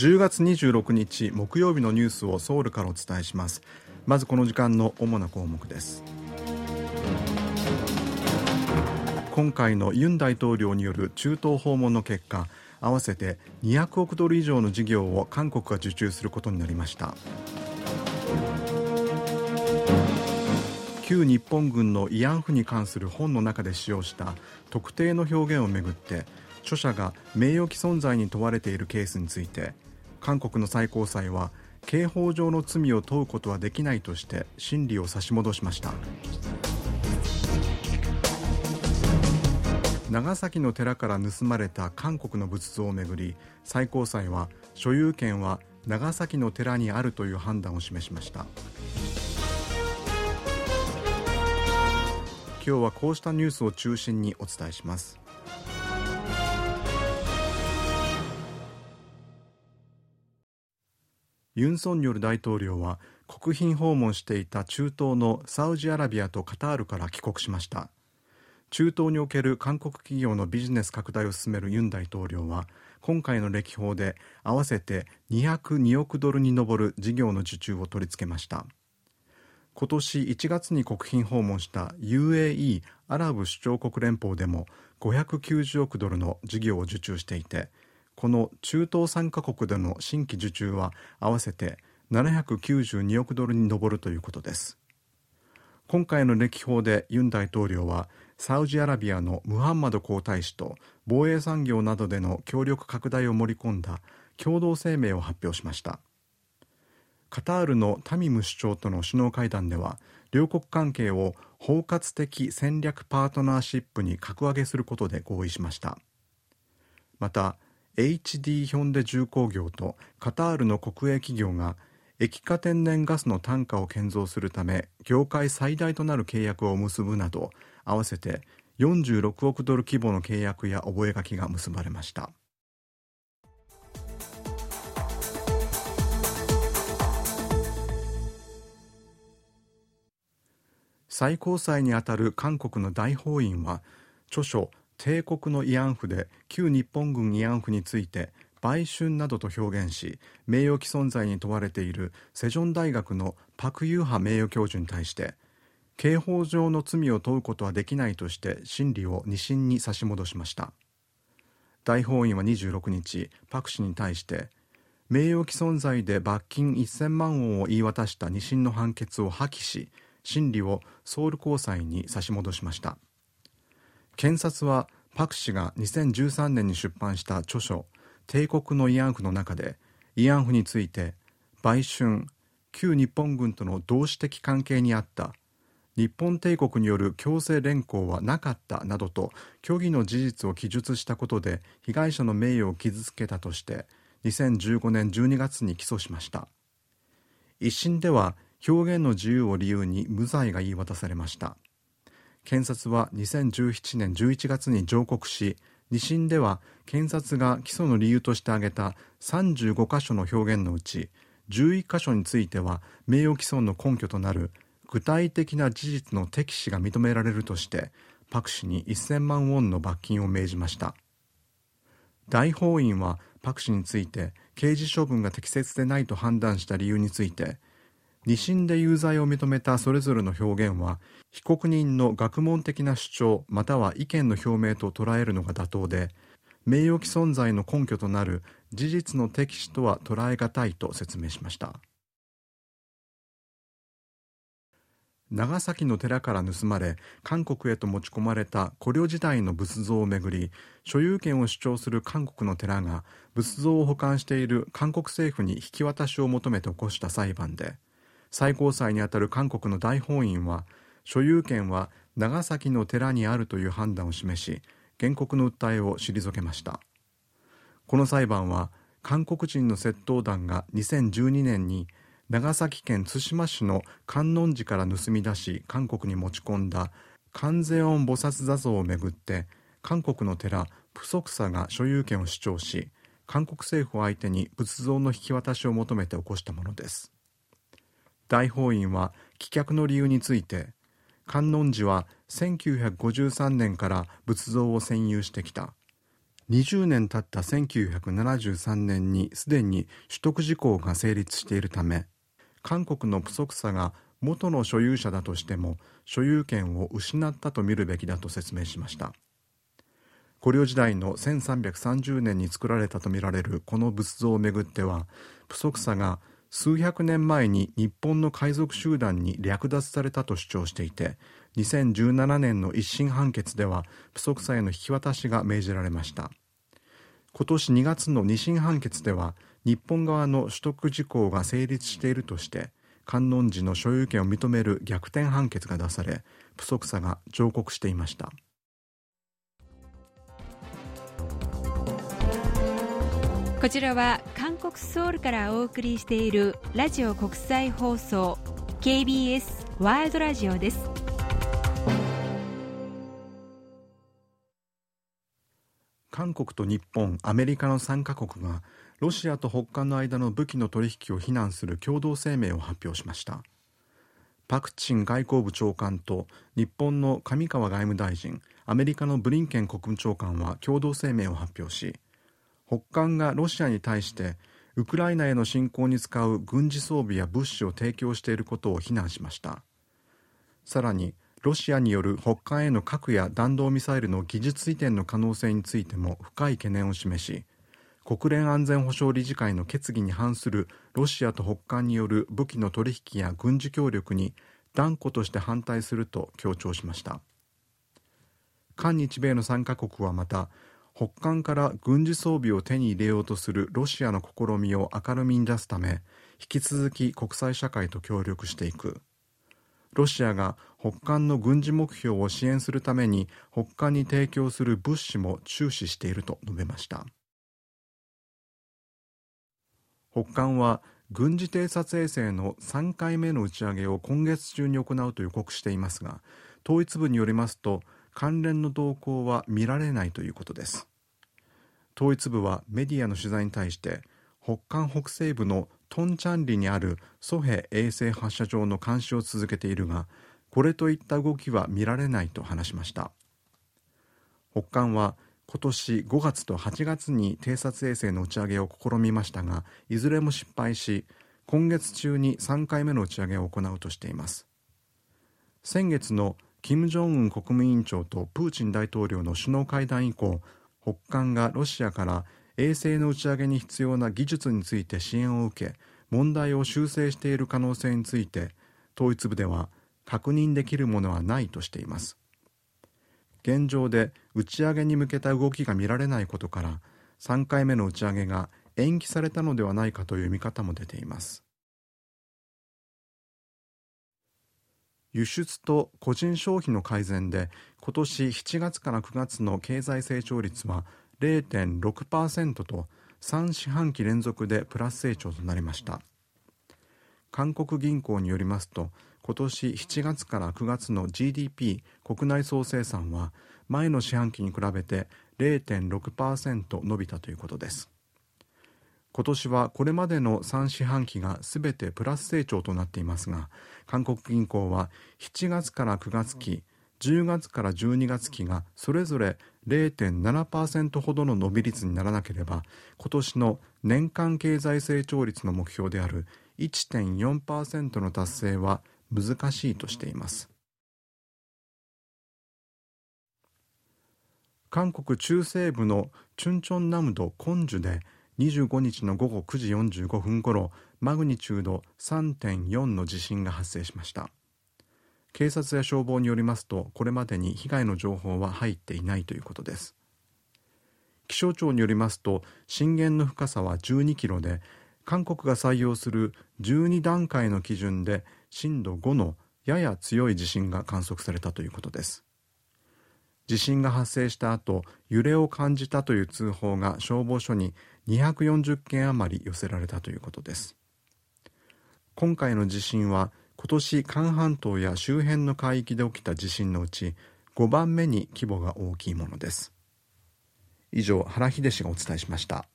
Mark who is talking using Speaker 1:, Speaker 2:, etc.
Speaker 1: 10月26日木曜日のニュースをソウルからお伝えします。まずこの時間の主な項目です。今回のユン大統領による中東訪問の結果合わせて200億ドル以上の事業を韓国が受注することになりました。旧日本軍の慰安婦に関する本の中で使用した特定の表現をめぐって著者が名誉毀損罪に問われているケースについて韓国の最高裁は刑法上の罪を問うことはできないとして審理を差し戻しました。長崎の寺から盗まれた韓国の仏像をめぐり最高裁は所有権は長崎の寺にあるという判断を示しました。今日はこうしたニュースを中心にお伝えします。ユン・ソンニョル大統領は国賓訪問していた中東のサウジアラビアとカタールから帰国しました。中東における韓国企業のビジネス拡大を進めるユン大統領は今回の歴訪で合わせて202億ドルに上る事業の受注を取り付けました。今年1月に国賓訪問した UAE アラブ首長国連邦でも590億ドルの事業を受注していてこの中東3カ国での新規受注は合わせて792億ドルに上るということです。今回の歴訪でユン大統領はサウジアラビアのムハンマド皇太子と防衛産業などでの協力拡大を盛り込んだ共同声明を発表しました。カタールのタミム首長との首脳会談では両国関係を包括的戦略パートナーシップに格上げすることで合意しました。また HD ヒョンデ重工業とカタールの国営企業が液化天然ガスの単価を建造するため業界最大となる契約を結ぶなど合わせて46億ドル規模の契約や覚書が結ばれました。最高裁にあたる韓国の大法院は著書帝国の慰安婦で旧日本軍慰安婦について売春などと表現し名誉毀損罪に問われているセジョン大学のパク・ユーハ名誉教授に対して刑法上の罪を問うことはできないとして審理を2審に差し戻しました。大法院は26日パク氏に対して名誉毀損罪で罰金1000万ウォンを言い渡した2審の判決を破棄し審理をソウル高裁に差し戻しました。検察はパク氏が2013年に出版した著書「帝国の慰安婦」の中で慰安婦について売春旧日本軍との同志的関係にあった日本帝国による強制連行はなかったなどと虚偽の事実を記述したことで被害者の名誉を傷つけたとして2015年12月に起訴しました。一審では表現の自由を理由に無罪が言い渡されました。検察は2017年11月に上告し2審では検察が起訴の理由として挙げた35箇所の表現のうち11箇所については名誉毀損の根拠となる具体的な事実の適死が認められるとしてパク氏に1000万ウォンの罰金を命じました。大法院はパク氏について刑事処分が適切でないと判断した理由について2審で有罪を認めたそれぞれの表現は被告人の学問的な主張または意見の表明と捉えるのが妥当で名誉毀損罪の根拠となる事実の適死とは捉え難いと説明しました。長崎の寺から盗まれ韓国へと持ち込まれた古領時代の仏像をめぐり所有権を主張する韓国の寺が仏像を保管している韓国政府に引き渡しを求めて起こした裁判で最高裁にあたる韓国の大法院は所有権は長崎の寺にあるという判断を示し原告の訴えを退けました。この裁判は韓国人の窃盗団が2012年に長崎県対馬市の観音寺から盗み出し韓国に持ち込んだ観世音菩薩座像をめぐって韓国の寺プソクサが所有権を主張し韓国政府を相手に仏像の引き渡しを求めて起こしたものです。大法院は棄却の理由について観音寺は1953年から仏像を占有してきた。20年経った1973年にすでに取得時効が成立しているため韓国のプソクサが元の所有者だとしても所有権を失ったと見るべきだと説明しました。古領時代の1330年に作られたとみられるこの仏像をめぐってはプソクサが数百年前に日本の海賊集団に略奪されたと主張していて2017年の一審判決ではプソクサへの引き渡しが命じられました。今年2月の二審判決では日本側の取得時効が成立しているとして観音寺の所有権を認める逆転判決が出されプソクサが上告していました。
Speaker 2: こちらは韓国ソウルからお送りしているラジオ国際放送 KBS ワールドラジオです。
Speaker 1: 韓国と日本アメリカの3カ国がロシアと北韓の間の武器の取引を非難する共同声明を発表しました。パク・チン外交部長官と日本の上川外務大臣アメリカのブリンケン国務長官は共同声明を発表し北韓がロシアに対してウクライナへの侵攻に使う軍事装備や物資を提供していることを非難しました。さらにロシアによる北韓への核や弾道ミサイルの技術移転の可能性についても深い懸念を示し国連安全保障理事会の決議に反するロシアと北韓による武器の取引や軍事協力に断固として反対すると強調しました。韓日米の3カ国はまた北韓から軍事装備を手に入れようとするロシアの試みを明るみに出すため引き続き国際社会と協力していく。ロシアが北韓の軍事目標を支援するために北韓に提供する物資も注視していると述べました。北韓は軍事偵察衛星の3回目の打ち上げを今月中に行うと予告していますが統一部によりますと関連の動向は見られないということです。統一部はメディアの取材に対して北韓北西部のトンチャンリにあるソヘ衛星発射場の監視を続けているがこれといった動きは見られないと話しました。北韓は今年5月と8月に偵察衛星の打ち上げを試みましたがいずれも失敗し今月中に3回目の打ち上げを行うとしています。先月の金正恩国務委員長とプーチン大統領の首脳会談以降北韓がロシアから衛星の打ち上げに必要な技術について支援を受け問題を修正している可能性について統一部では確認できるものはないとしています。現状で打ち上げに向けた動きが見られないことから3回目の打ち上げが延期されたのではないかという見方も出ています。輸出と個人消費の改善で今年7月から9月の経済成長率は0.6%と3四半期連続でプラス成長となりました。韓国銀行によりますと今年7月から9月の GDP 国内総生産は前の四半期に比べて0.6%伸びたということです。今年はこれまでの3四半期が全てプラス成長となっていますが韓国銀行は7月から9月期10月から12月期がそれぞれ0.7%ほどの伸び率にならなければ今年の年間経済成長率の目標である1.4%の達成は難しいとしています。韓国中西部のチュンチョンナムドコンジュで25日の午後9時45分ごろマグニチュード3.4の地震が発生しました。警察や消防によりますとこれまでに被害の情報は入っていないということです。気象庁によりますと震源の深さは12キロで韓国が採用する12段階の基準で震度5のやや強い地震が観測されたということです。地震が発生した後揺れを感じたという通報が消防署に240件余り寄せられたということです。今回の地震は今年韓半島や周辺の海域で起きた地震のうち5番目に規模が大きいものです。以上原秀氏がお伝えしました。